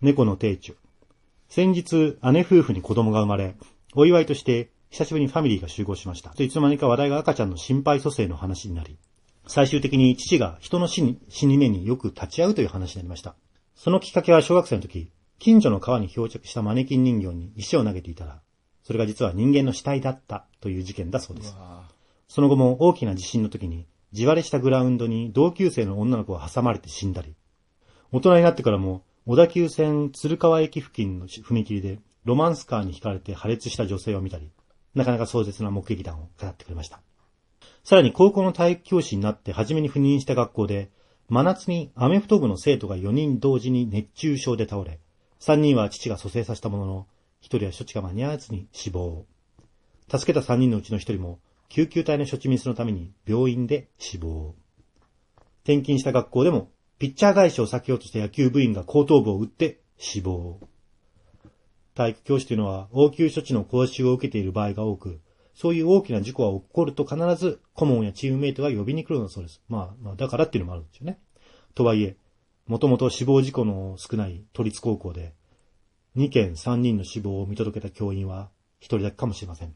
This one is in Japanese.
猫の定中。先日、姉夫婦に子供が生まれ、お祝いとして久しぶりにファミリーが集合しました。といつの間にか話題が赤ちゃんの心肺蘇生の話になり、最終的に父が人の死に死に目によく立ち会うという話になりました。そのきっかけは小学生の時、近所の川に漂着したマネキン人形に石を投げていたら、それが実は人間の死体だったという事件だそうです。その後も大きな地震の時に、地割れしたグラウンドに同級生の女の子が挟まれて死んだり、大人になってからも、小田急線鶴川駅付近の踏切でロマンスカーに惹かれて破裂した女性を見たり、なかなか壮絶な目撃談を語ってくれました。さらに高校の体育教師になって初めに赴任した学校で、真夏にアメフト部の生徒が4人同時に熱中症で倒れ、3人は父が蘇生させたものの、1人は処置が間に合わずに死亡。助けた3人のうちの1人も、救急隊の処置ミスのために病院で死亡。転勤した学校でも、ピッチャー返しを避けようとした野球部員が後頭部を打って死亡。体育教師というのは応急処置の講習を受けている場合が多く、そういう大きな事故が起こると必ず顧問やチームメイトが呼びに来るのだそうです。まあ、まあ、だからっていうのもあるんですよね。とはいえ、もともと死亡事故の少ない都立高校で、2件3人の死亡を見届けた教員は1人だけかもしれません。